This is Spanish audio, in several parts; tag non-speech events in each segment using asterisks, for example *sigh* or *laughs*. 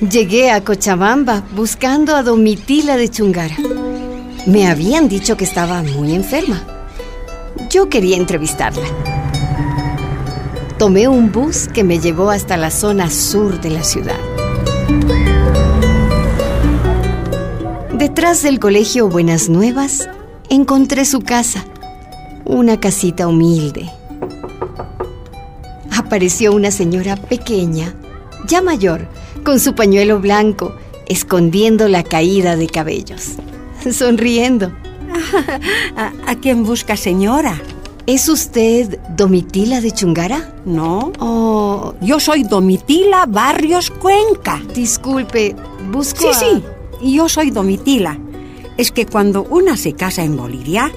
Llegué a Cochabamba buscando a Domitila de Chungara. Me habían dicho que estaba muy enferma. Yo quería entrevistarla. Tomé un bus que me llevó hasta la zona sur de la ciudad. Detrás del colegio Buenas Nuevas encontré su casa, una casita humilde. Apareció una señora pequeña, ya mayor, con su pañuelo blanco, escondiendo la caída de cabellos, sonriendo. *laughs* ¿A, a quién busca, señora? ¿Es usted Domitila de Chungara? No. Oh, Yo soy Domitila Barrios Cuenca. disculpe, busco Sí, a- sí, yo soy Domitila. Es que cuando una se casa en Bolivia,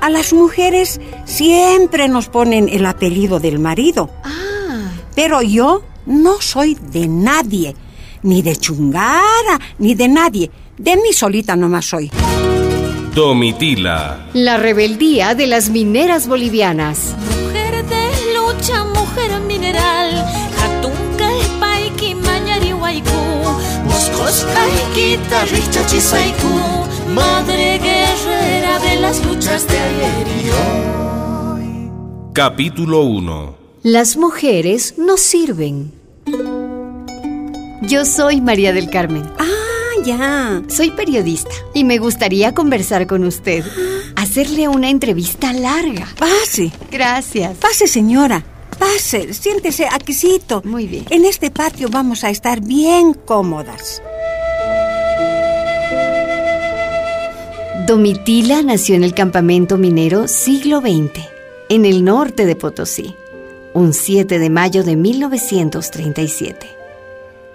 a las mujeres siempre nos ponen el apellido del marido. Ah, Pero yo no soy de nadie, ni de Chungara, ni de nadie. De mí solita nomás soy. Domitila. la rebeldía de las mineras bolivianas. Mujer de lucha, mujer mineral. Madre guerrera de las luchas de ayer y hoy. Capítulo 1. Las mujeres no sirven. Yo soy María del Carmen. Ah, ya. Soy periodista y me gustaría conversar con usted. Hacerle una entrevista larga. Pase, Gracias. pase señora. Pase, siéntese aquícito. Muy bien. En este patio vamos a estar bien cómodas. Domitila nació en el campamento minero siglo XX, en el norte de Potosí, un 7 de mayo de 1937.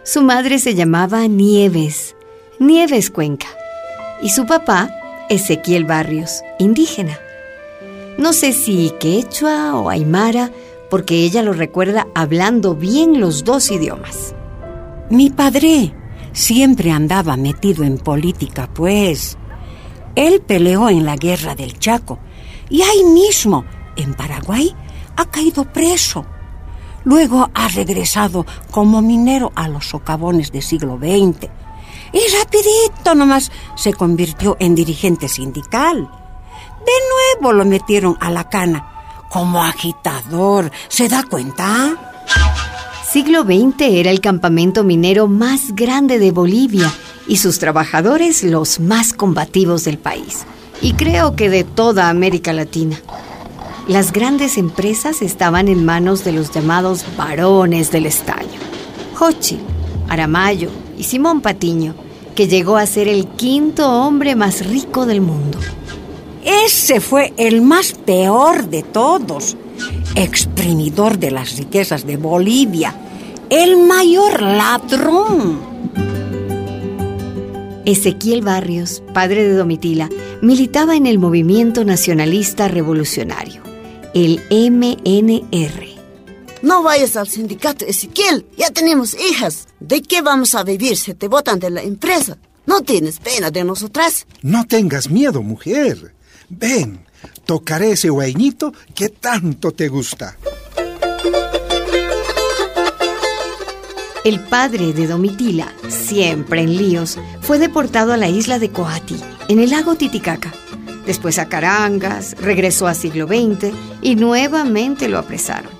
Su madre se llamaba Nieves, Nieves Cuenca, y su papá, Ezequiel Barrios, indígena. No sé si quechua o aymara, porque ella lo recuerda hablando bien los dos idiomas. Mi padre siempre andaba metido en política, pues. Él peleó en la guerra del Chaco y ahí mismo, en Paraguay, ha caído preso. Luego ha regresado como minero a los socavones del siglo XX y rapidito nomás se convirtió en dirigente sindical. De nuevo lo metieron a la cana como agitador. ¿Se da cuenta? Siglo XX era el campamento minero más grande de Bolivia y sus trabajadores los más combativos del país, y creo que de toda América Latina. Las grandes empresas estaban en manos de los llamados varones del estaño. Hochi, Aramayo y Simón Patiño, que llegó a ser el quinto hombre más rico del mundo. Ese fue el más peor de todos, exprimidor de las riquezas de Bolivia, el mayor ladrón. Ezequiel Barrios, padre de Domitila, militaba en el movimiento nacionalista revolucionario, el MNR. No vayas al sindicato, Ezequiel. Ya tenemos hijas. ¿De qué vamos a vivir si te botan de la empresa? ¿No tienes pena de nosotras? No tengas miedo, mujer. Ven, tocaré ese guainito que tanto te gusta. El padre de Domitila, siempre en líos, fue deportado a la isla de Coati, en el lago Titicaca. Después a Carangas, regresó a siglo XX y nuevamente lo apresaron.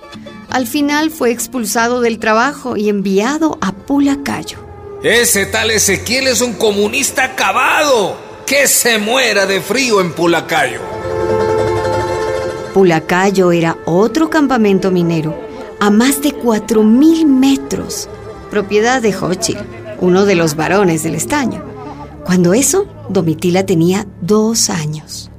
Al final fue expulsado del trabajo y enviado a Pulacayo. Ese tal Ezequiel es un comunista acabado. Que se muera de frío en Pulacayo. Pulacayo era otro campamento minero a más de 4.000 metros, propiedad de Hochil, uno de los varones del estaño. Cuando eso, Domitila tenía dos años.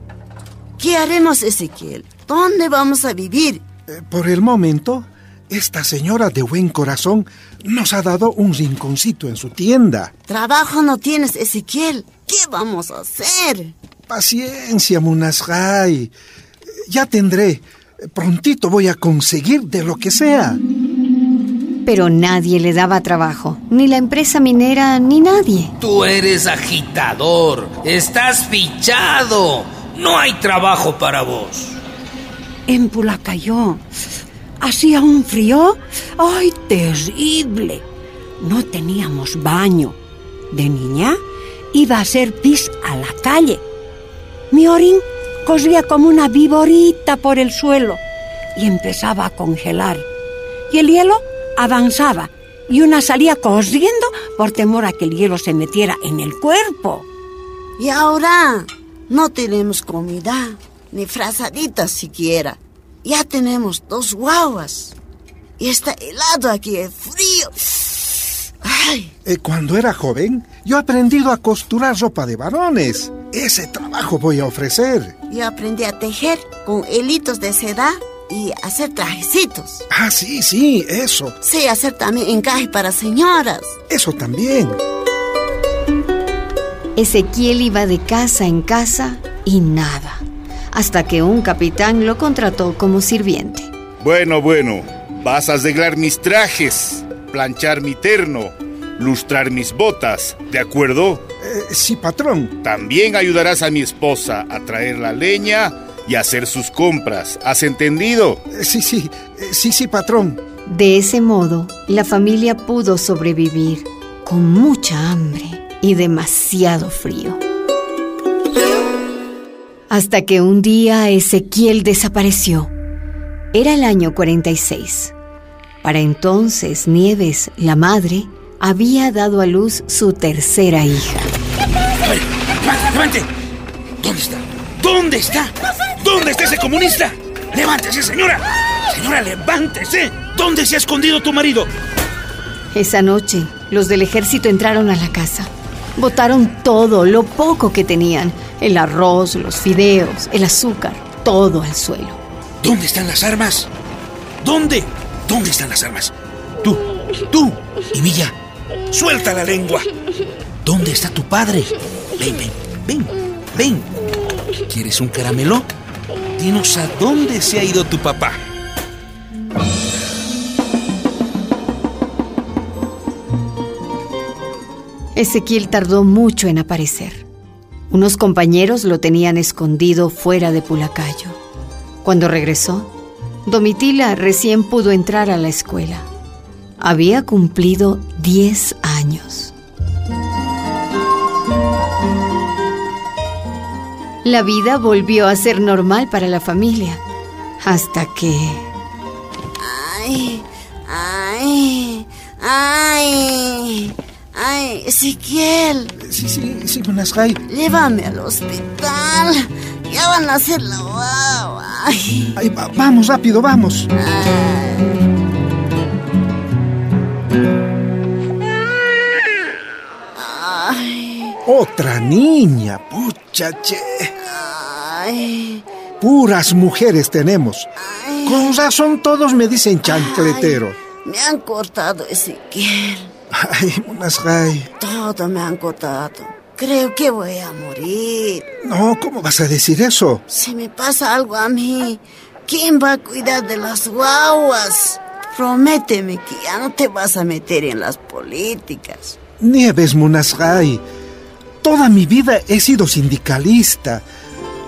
¿Qué haremos, Ezequiel? ¿Dónde vamos a vivir? Eh, Por el momento, esta señora de buen corazón nos ha dado un rinconcito en su tienda. Trabajo no tienes, Ezequiel. ¿Qué vamos a hacer? Paciencia, Munasjay. Ya tendré. Prontito voy a conseguir de lo que sea. Pero nadie le daba trabajo, ni la empresa minera, ni nadie. Tú eres agitador. Estás fichado. No hay trabajo para vos. En Pulacayó hacía un frío, ay, terrible. no teníamos baño. De niña iba a hacer pis a la calle. Mi orín corría como una viborita por el suelo y empezaba a congelar. Y el hielo avanzaba y una salía corriendo por temor a que el hielo se metiera en el cuerpo. Y ahora no tenemos comida, ni frazaditas siquiera. Ya tenemos dos guaguas. Y está helado aquí, es frío. Ay, Eh, cuando era joven, yo he aprendido a costurar ropa de varones. Ese trabajo voy a ofrecer. yo aprendí a tejer con hilitos de seda y hacer trajecitos. Ah, sí, sí, eso. Sé hacer también encaje para señoras. Eso también. Ezequiel iba de casa en casa y nada, hasta que un capitán lo contrató como sirviente. Bueno, bueno, vas a arreglar mis trajes, planchar mi terno, lustrar mis botas, ¿de acuerdo? Eh, sí, patrón. También ayudarás a mi esposa a traer la leña y hacer sus compras. ¿Has entendido? Eh, sí, sí, eh, sí, sí, patrón. De ese modo, la familia pudo sobrevivir con mucha hambre y demasiado frío. Hasta que un día Ezequiel desapareció. Era el año 46. Para entonces, Nieves, la madre, había dado a luz su tercera hija. ¿Dónde está? ¿Dónde está? ¿Dónde está ese comunista? ¡Levántese, señora! Señora, levántese. ¿Dónde se ha escondido tu marido? Esa noche, los del ejército entraron a la casa. Botaron todo, lo poco que tenían. El arroz, los fideos, el azúcar, todo al suelo. ¿Dónde están las armas? ¿Dónde? ¿Dónde están las armas? Tú, tú y Milla, suelta la lengua. ¿Dónde está tu padre? Ven, ven, ven, ven. ¿Quieres un caramelo? Dinos a dónde se ha ido tu papá. Ezequiel tardó mucho en aparecer. Unos compañeros lo tenían escondido fuera de Pulacayo. Cuando regresó, Domitila recién pudo entrar a la escuela. Había cumplido 10 años. La vida volvió a ser normal para la familia, hasta que... Ay, ay, ay, ay, Ezequiel, Sí, sí, sí, Munasgai. llévame al hospital. Ya van a hacer la guagua. Ay, Ay, va- vamos, rápido, vamos. ay, Otra niña, pucha, che. ay, Puras mujeres tenemos. Con razón todos me dicen chancletero. me han cortado, Ezequiel. Ay, Munasgai. Todo me han cortado. Creo que voy a morir. No, ¿cómo vas a decir eso? Si me pasa algo a mí, ¿quién va a cuidar de las guaguas? Prométeme que ya no te vas a meter en las políticas. Nieves Munasgai. Toda mi vida he sido sindicalista.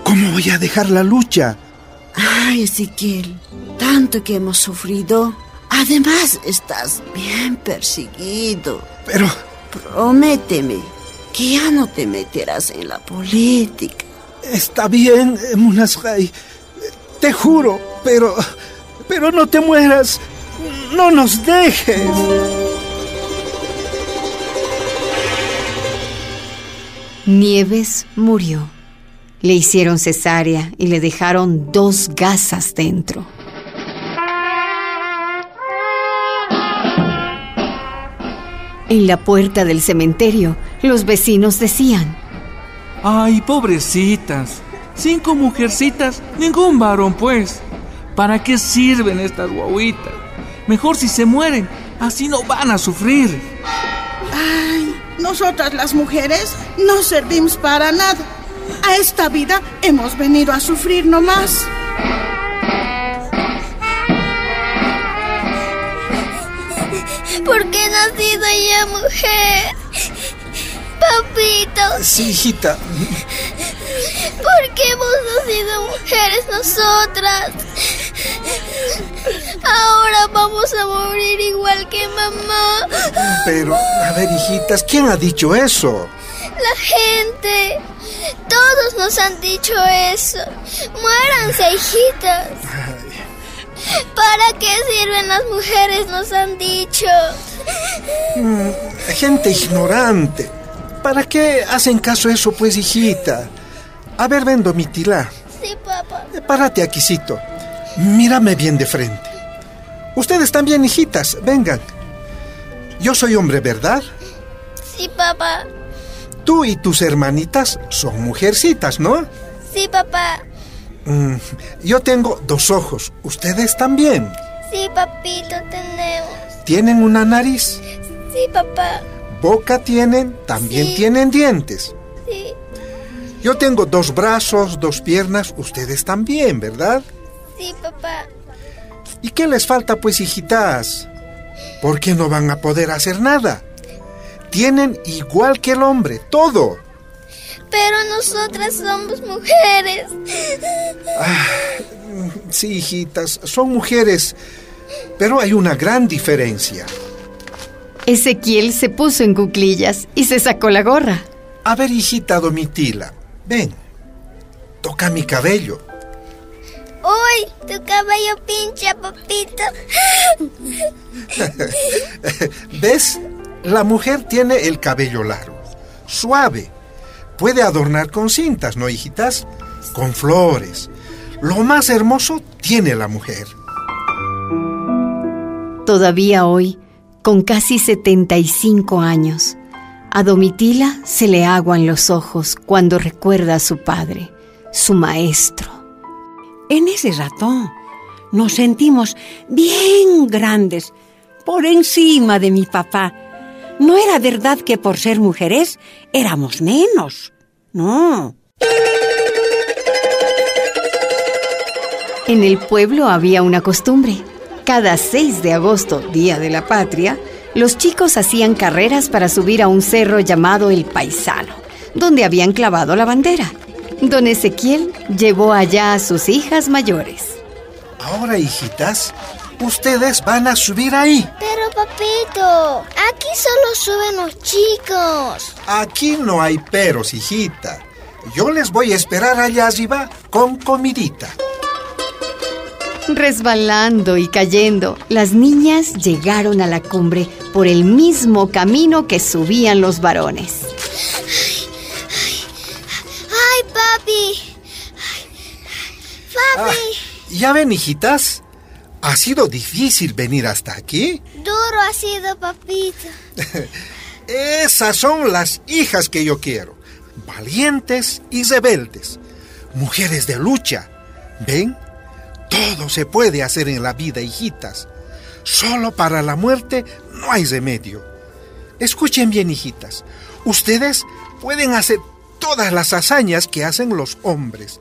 ¿Cómo voy a dejar la lucha? Ay, Ezequiel, tanto que hemos sufrido. Además, estás bien perseguido. Pero, Prométeme que ya no te meterás en la política. está bien, Munasgai. Te juro, pero... Pero no te mueras. No nos dejes. Nieves murió. Le hicieron cesárea y le dejaron dos gasas dentro. En la puerta del cementerio, los vecinos decían, Ay, pobrecitas. Cinco mujercitas, ningún varón, pues. ¿Para qué sirven estas guaguitas? Mejor si se mueren, así no van a sufrir. Ay, nosotras las mujeres no servimos para nada. A esta vida hemos venido a sufrir nomás. ¿Por qué he nacido ya mujer? Papito, Sí, hijita. ¿por qué hemos nacido mujeres nosotras? Ahora vamos a morir igual que mamá. Pero, a ver, hijitas, ¿quién ha dicho eso? La gente. Todos nos han dicho eso. Muéranse, hijitas. ¿Para qué sirven las mujeres? Nos han dicho. Mm, gente ignorante. ¿Para qué hacen caso a eso, pues, hijita? A ver, ven, Domitila. Sí, papá. Párate aquícito. Mírame bien de frente. Ustedes también, hijitas, vengan. Yo soy hombre, ¿verdad? Sí, papá. Tú y tus hermanitas son mujercitas, ¿no? Sí, papá. Mm, yo tengo dos ojos. Ustedes también. Sí, papito, tenemos. ¿Tienen una nariz? Sí, papá. ¿Boca tienen? También Sí. tienen dientes. Sí, Yo tengo dos brazos, dos piernas. Ustedes también, ¿verdad? Sí, papá. ¿Y qué les falta, pues, hijitas? ¿Por qué no van a poder hacer nada? Tienen igual que el hombre, todo. Pero nosotras somos mujeres. Sí, hijitas, son mujeres, pero hay una gran diferencia. Ezequiel se puso en cuclillas y se sacó la gorra. A ver, hijita Domitila, ven, toca mi cabello. Uy, tu cabello pincha, papito. *laughs* ¿Ves? La mujer tiene el cabello largo, suave. Puede adornar con cintas, ¿no, hijitas? Con flores. Lo más hermoso tiene la mujer. Todavía hoy, con casi 75 años, a Domitila se le aguan los ojos cuando recuerda a su padre, su maestro. En ese rato nos sentimos bien grandes, por encima de mi papá. No era verdad que por ser mujeres éramos menos. No. En el pueblo había una costumbre. Cada 6 de agosto, Día de la Patria, los chicos hacían carreras para subir a un cerro llamado El Paisano, donde habían clavado la bandera. Don Ezequiel llevó allá a sus hijas mayores. Ahora, hijitas, ustedes van a subir ahí. Pero, papito, aquí solo suben los chicos. Aquí no hay peros, hijita. Yo les voy a esperar allá arriba con comidita. Resbalando y cayendo, las niñas llegaron a la cumbre por el mismo camino que subían los varones. ¿Ya ven, hijitas? ¿Ha sido difícil venir hasta aquí? duro ha sido, papito. *laughs* Esas son las hijas que yo quiero. Valientes y rebeldes. Mujeres de lucha. ¿Ven? Todo se puede hacer en la vida, hijitas. Solo para la muerte no hay remedio. Escuchen bien, hijitas. Ustedes pueden hacer todas las hazañas que hacen los hombres.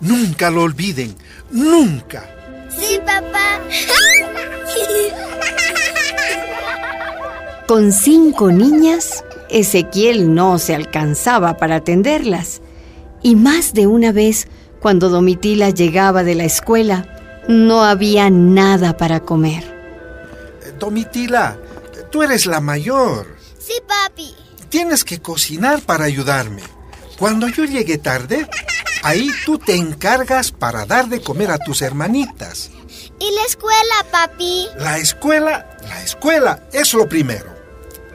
Nunca lo olviden. Nunca. Sí, papá. *laughs* Con cinco niñas, Ezequiel no se alcanzaba para atenderlas. Y más de una vez, cuando Domitila llegaba de la escuela, no había nada para comer. Domitila, tú eres la mayor. Sí, papi. Tienes que cocinar para ayudarme. Cuando yo llegue tarde, ahí tú te encargas para dar de comer a tus hermanitas. ¿Y la escuela, papi? La escuela, la escuela es lo primero.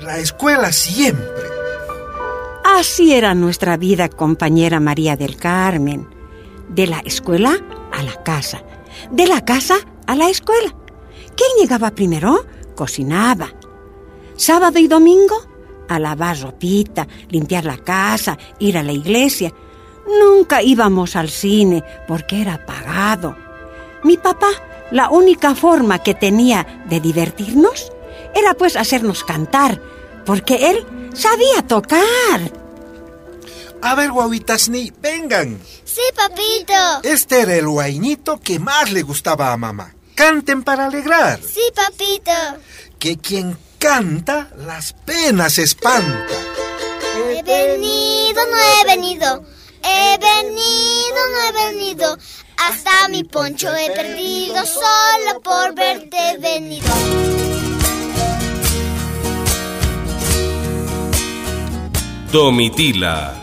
La escuela siempre. Así era nuestra vida, compañera María del Carmen. De la escuela a la casa. De la casa a la escuela. ¿Quién llegaba primero? Cocinaba. Sábado y domingo, a lavar ropita, limpiar la casa, ir a la iglesia. Nunca íbamos al cine porque era pagado. Mi papá, la única forma que tenía de divertirnos era pues hacernos cantar, porque él sabía tocar. A ver, guaguitas ni, vengan. Sí, papito. Este era el guainito que más le gustaba a mamá. Canten para alegrar. Sí, papito. Que quien canta, las penas espanta. He venido, no he venido. He venido, no he venido. Hasta mi poncho he perdido solo por verte venido. Domitila,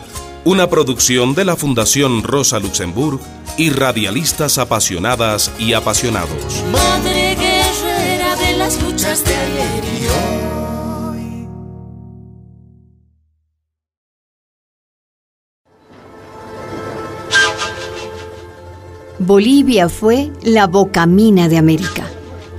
una producción de la Fundación Rosa Luxemburg y radialistas apasionadas y apasionados. Madre guerrera de las luchas de ayer Bolivia fue la bocamina de América.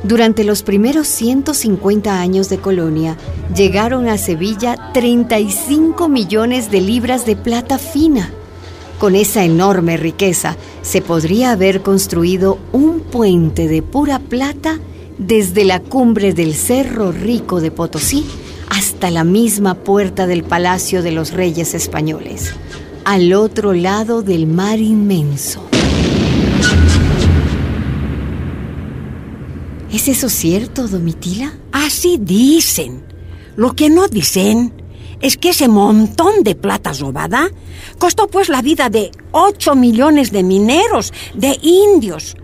Durante los primeros 150 años de colonia, llegaron a Sevilla 35 millones de libras de plata fina. Con esa enorme riqueza, se podría haber construido un puente de pura plata desde la cumbre del Cerro Rico de Potosí hasta la misma puerta del Palacio de los Reyes Españoles, al otro lado del mar inmenso. ¿Es eso cierto, Domitila? Así dicen. Lo que no dicen es que ese montón de plata robada costó pues la vida de 8 millones de mineros, de indios.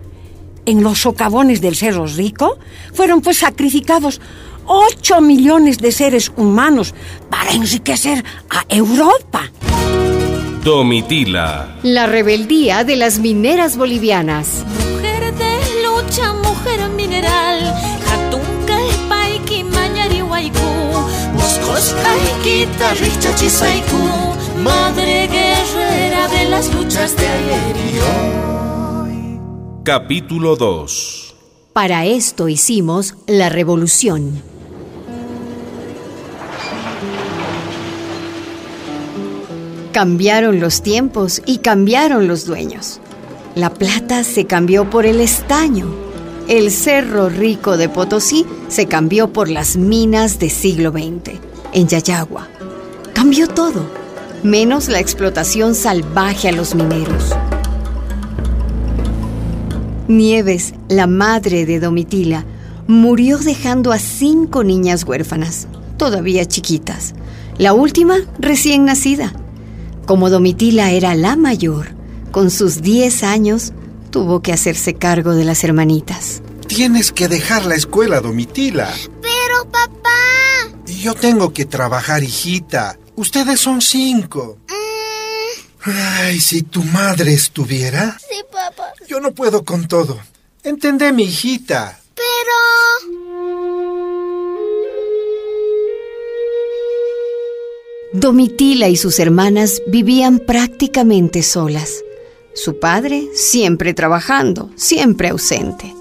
En los socavones del Cerro Rico fueron pues sacrificados 8 millones de seres humanos para enriquecer a Europa. Domitila, La rebeldía de las mineras bolivianas. Guitarrista chisaiku. Madre guerrera de las luchas de ayer y hoy. capítulo 2. Para esto hicimos la revolución. Cambiaron los tiempos y cambiaron los dueños. La plata se cambió por el estaño. El cerro rico de Potosí se cambió por las minas de siglo XX, en Yayagua. Cambió todo, menos la explotación salvaje a los mineros. Nieves, la madre de Domitila, murió dejando a cinco niñas huérfanas, todavía chiquitas. La última recién nacida. Como Domitila era la mayor, con sus 10 años, tuvo que hacerse cargo de las hermanitas. Tienes que dejar la escuela, Domitila. Pero papá. Yo tengo que trabajar, hijita. Ustedes son cinco. Mm, Ay, si tu madre estuviera, sí, papá. yo no puedo con todo. Entendé, mi hijita. Pero... Domitila y sus hermanas vivían prácticamente solas. Su padre siempre trabajando, siempre ausente.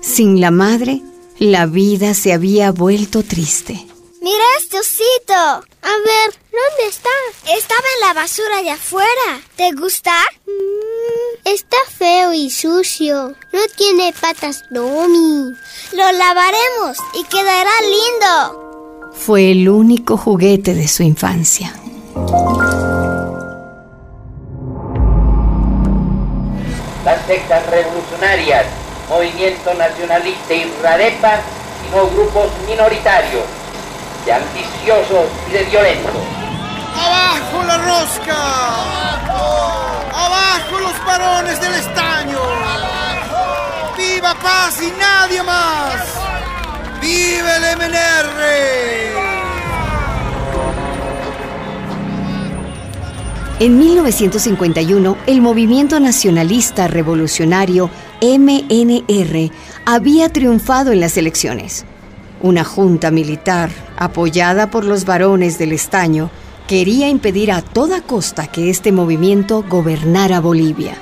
Sin la madre, la vida se había vuelto triste. Mira este osito. A ver, ¿dónde está? Estaba en la basura de afuera. ¿Te gusta? Mm, está feo y sucio. No tiene patas, Domi. Lo lavaremos y quedará lindo. Fue el único juguete de su infancia. las sectas revolucionarias, Movimiento Nacionalista y Radepa, sino grupos minoritarios, de ambiciosos y de violentos. ¡Abajo la rosca! ¡Abajo los varones del estaño! ¡Viva paz y nadie más! ¡Vive el MNR! En 1951, el movimiento nacionalista revolucionario MNR había triunfado en las elecciones. Una junta militar, apoyada por los varones del estaño, quería impedir a toda costa que este movimiento gobernara Bolivia.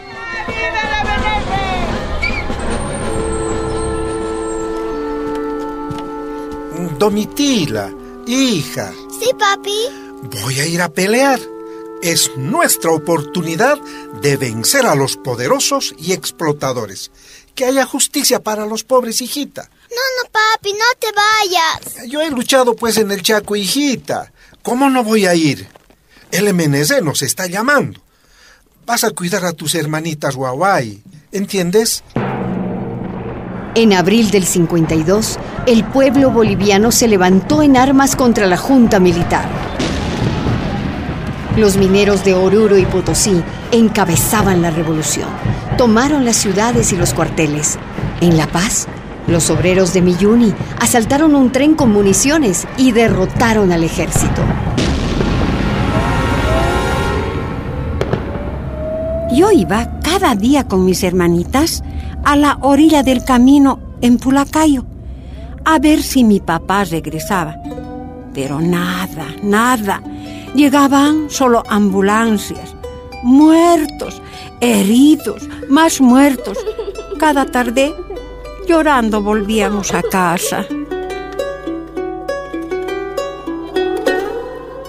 Domitila, hija, ¿Sí, papi? voy a ir a pelear. Es nuestra oportunidad de vencer a los poderosos y explotadores. Que haya justicia para los pobres, hijita. No, no, papi, no te vayas. Yo he luchado pues en el Chaco, hijita. ¿Cómo no voy a ir? El MNZ nos está llamando. Vas a cuidar a tus hermanitas Guaguay. ¿Entiendes? En abril del 52, el pueblo boliviano se levantó en armas contra la junta militar. Los mineros de Oruro y Potosí encabezaban la revolución. tomaron las ciudades y los cuarteles. En La Paz, los obreros de Miyuni asaltaron un tren con municiones y derrotaron al ejército. Yo iba cada día con mis hermanitas a la orilla del camino en Pulacayo a ver si mi papá regresaba. Pero nada, nada. Llegaban solo ambulancias, muertos, heridos, más muertos. Cada tarde, llorando, volvíamos a casa.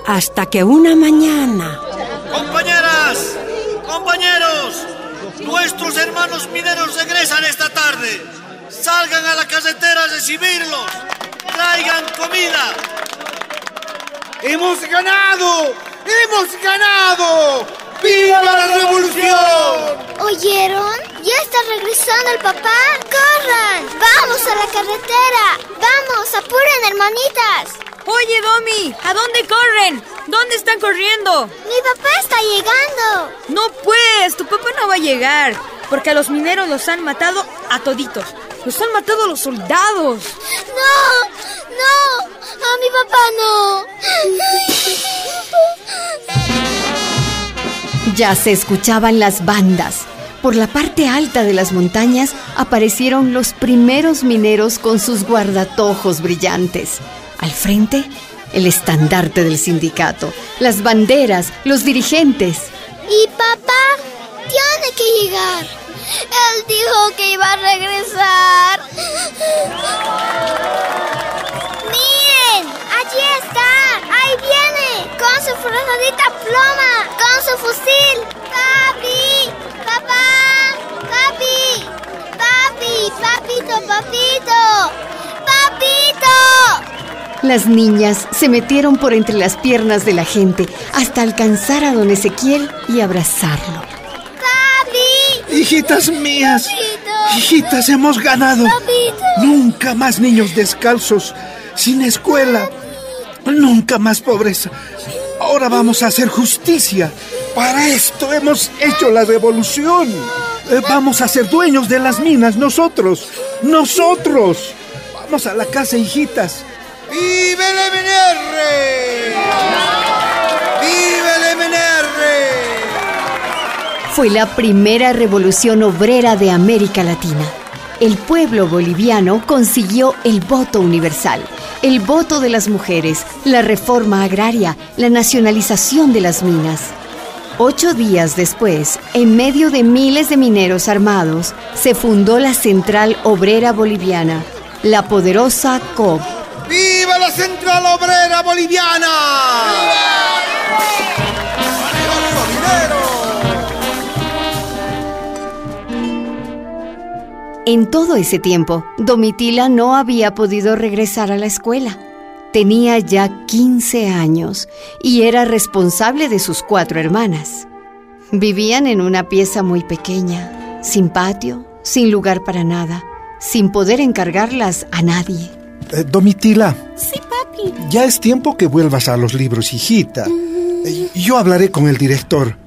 Hasta que una mañana... Compañeras, compañeros, nuestros hermanos mineros regresan esta tarde. Salgan a la carretera a recibirlos. Traigan comida. ¡Hemos ganado! ¡Hemos ganado! ¡Viva la revolución! ¿Oyeron? ¿Ya está regresando el papá? ¡Corran! ¡Vamos a la carretera! ¡Vamos! ¡Apuren, hermanitas! Oye, Domi, ¿a dónde corren? ¿Dónde están corriendo? Mi papá está llegando. No, pues, tu papá no va a llegar, porque a los mineros los han matado a toditos. Los han matado a los soldados. No, no, a mi papá no. Ya se escuchaban las bandas. Por la parte alta de las montañas aparecieron los primeros mineros con sus guardatojos brillantes. Al frente, el estandarte del sindicato, las banderas, los dirigentes. Y papá tiene que llegar. Él dijo que iba a regresar. Miren, allí está. Ahí viene. Su frazadita ploma. Con su fusil. Papi. Papá. Papi. Papi. Papito, papito. Papito. Las niñas se metieron por entre las piernas de la gente hasta alcanzar a don Ezequiel y abrazarlo. ¡Papi! Hijitas mías, hijitas, hemos ganado. Nunca más niños descalzos, sin escuela, nunca más pobreza. Ahora vamos a hacer justicia. Para esto hemos hecho la revolución. Eh, vamos a ser dueños de las minas, nosotros. Nosotros. Vamos a la casa, hijitas. ¡Vive el MNR! ¡Vive el MNR! Fue la primera revolución obrera de América Latina. El pueblo boliviano consiguió el voto universal, el voto de las mujeres, la reforma agraria, la nacionalización de las minas. Ocho días después, en medio de miles de mineros armados, se fundó la Central Obrera Boliviana, la poderosa COB. ¡Viva la Central Obrera Boliviana! En todo ese tiempo, Domitila no había podido regresar a la escuela. Tenía ya 15 años y era responsable de sus cuatro hermanas. Vivían en una pieza muy pequeña, sin patio, sin lugar para nada, sin poder encargarlas a nadie. Eh, Domitila, Sí, papi. ya es tiempo que vuelvas a los libros, hijita. Eh, Yo hablaré con el director.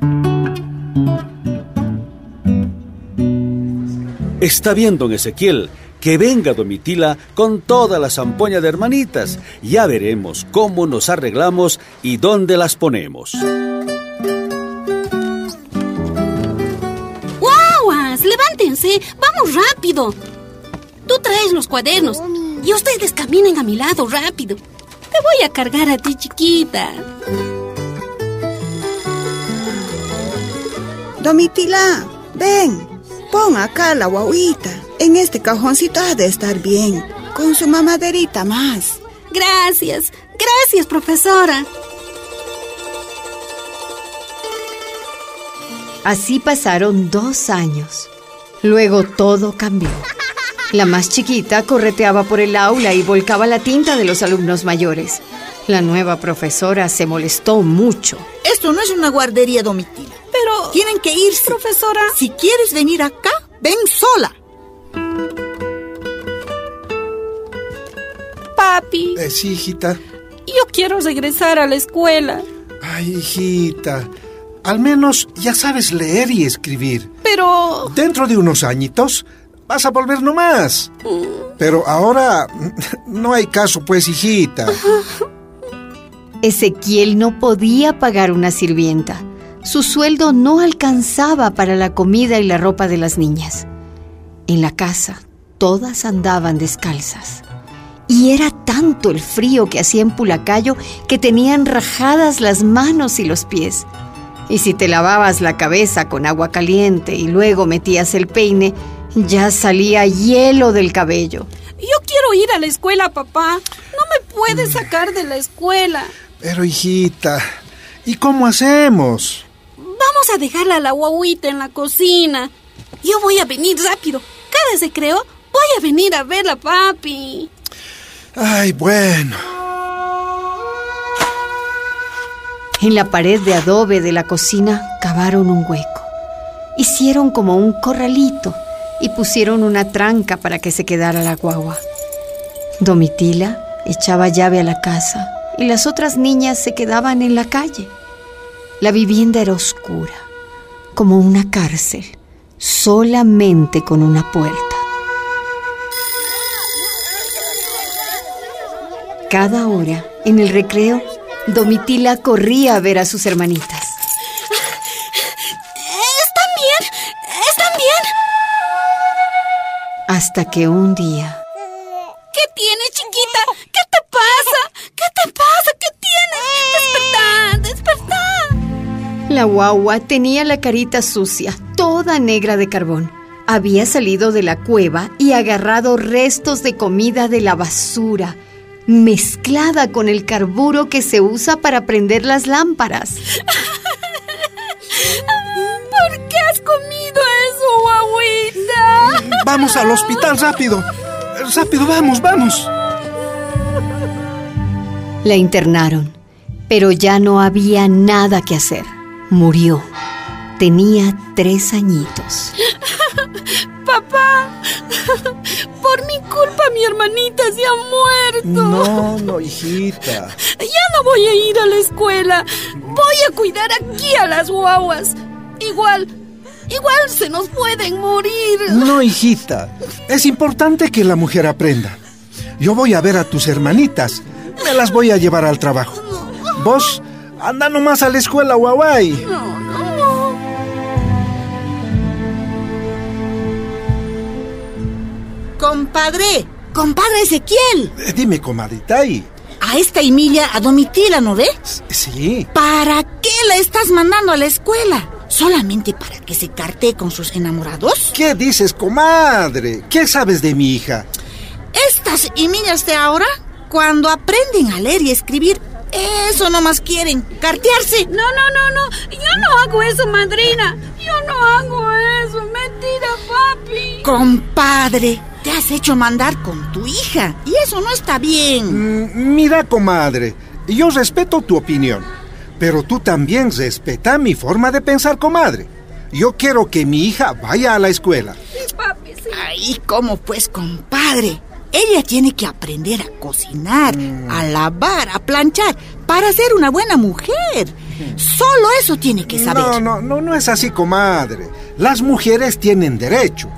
Está bien, don Ezequiel. Que venga Domitila con toda la zampoña de hermanitas. Ya veremos cómo nos arreglamos y dónde las ponemos. ¡Guauas! ¡Levántense! ¡Vamos rápido! Tú traes los cuadernos y ustedes caminen a mi lado rápido. Te voy a cargar a ti, chiquita. Domitila, ven, pon acá la guauita. En este cajoncito ha de estar bien, con su mamaderita más. Gracias, gracias, profesora. Así pasaron dos años. Luego todo cambió. La más chiquita correteaba por el aula y volcaba la tinta de los alumnos mayores. La nueva profesora se molestó mucho. Esto no es una guardería Domitila. Pero... Tienen que irse. Profesora. Si quieres venir acá, ven sola. Papi, Eh, sí, hijita. yo quiero regresar a la escuela. Ay, hijita. Al menos ya sabes leer y escribir. Pero... Dentro de unos añitos vas a volver nomás. Pero ahora *laughs* no hay caso, pues, hijita. Ezequiel no podía pagar una sirvienta. Su sueldo no alcanzaba para la comida y la ropa de las niñas. En la casa, todas andaban descalzas. Y era tanto el frío que hacía en Pulacayo que tenían rajadas las manos y los pies. Y si te lavabas la cabeza con agua caliente y luego metías el peine, ya salía hielo del cabello. Yo quiero ir a la escuela, papá. No me puedes sacar de la escuela. Pero hijita, ¿y cómo hacemos? Vamos a dejarla a la guaguita en la cocina. Yo voy a venir rápido. Cada se creo, voy a venir a verla, papi. Ay, bueno. En la pared de adobe de la cocina cavaron un hueco. Hicieron como un corralito y pusieron una tranca para que se quedara la guagua. Domitila echaba llave a la casa y las otras niñas se quedaban en la calle. La vivienda era oscura, como una cárcel, solamente con una puerta. Cada hora, en el recreo, Domitila corría a ver a sus hermanitas. ¿Están bien? ¿Están bien? Hasta que un día la guagua tenía la carita sucia, toda negra de carbón. Había salido de la cueva y agarrado restos de comida de la basura, mezclada con el carburo que se usa para prender las lámparas. *laughs* ¿Por qué has comido eso, guaguita? Vamos al hospital rápido. Rápido, vamos, vamos. La internaron, pero ya no había nada que hacer. Murió. Tenía tres añitos. *laughs* Papá, por mi culpa mi hermanita se ha muerto. No, no, hijita. Ya no voy a ir a la escuela. Voy a cuidar aquí a las guaguas. Igual, igual se nos pueden morir. No, hijita. Es importante que la mujer aprenda. Yo voy a ver a tus hermanitas. Me las voy a llevar al trabajo. Vos, anda nomás a la escuela, guaguay. Compadre, compadre Ezequiel. Eh, Dime, comadita, ¿y? A esta Emilia, a Domitila, ¿no ve? Sí. ¿Para qué la estás mandando a la escuela? ¿Solamente para que se carte con sus enamorados? ¿Qué dices, comadre? ¿Qué sabes de mi hija? Estas Emilias de ahora, cuando aprenden a leer y escribir, eso nomás quieren, cartearse. No, no, no, no. Yo no hago eso, madrina. Yo no hago eso. Mentira, papi. Compadre, te has hecho mandar con tu hija y eso no está bien. Mm, mira, comadre, yo respeto tu opinión, pero tú también respeta mi forma de pensar, comadre. Yo quiero que mi hija vaya a la escuela. Sí, papi, sí. Ay, ¿cómo pues, compadre? Ella tiene que aprender a cocinar, a lavar, a planchar, para ser una buena mujer. Solo eso tiene que saber. No, no, no, no es así, comadre. Las mujeres tienen derecho.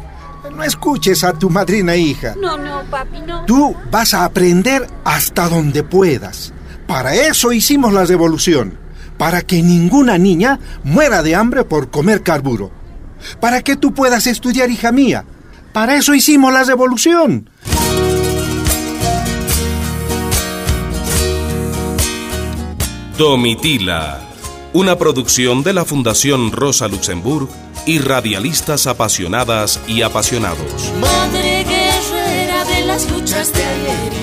No escuches a tu madrina hija. No, no, papi, no. Tú vas a aprender hasta donde puedas. Para eso hicimos la revolución. Para que ninguna niña muera de hambre por comer carburo. Para que tú puedas estudiar, hija mía. Para eso hicimos la revolución. Domitila, una producción de la Fundación Rosa Luxemburg y radialistas apasionadas y apasionados. Madre guerrera de las luchas de ayer.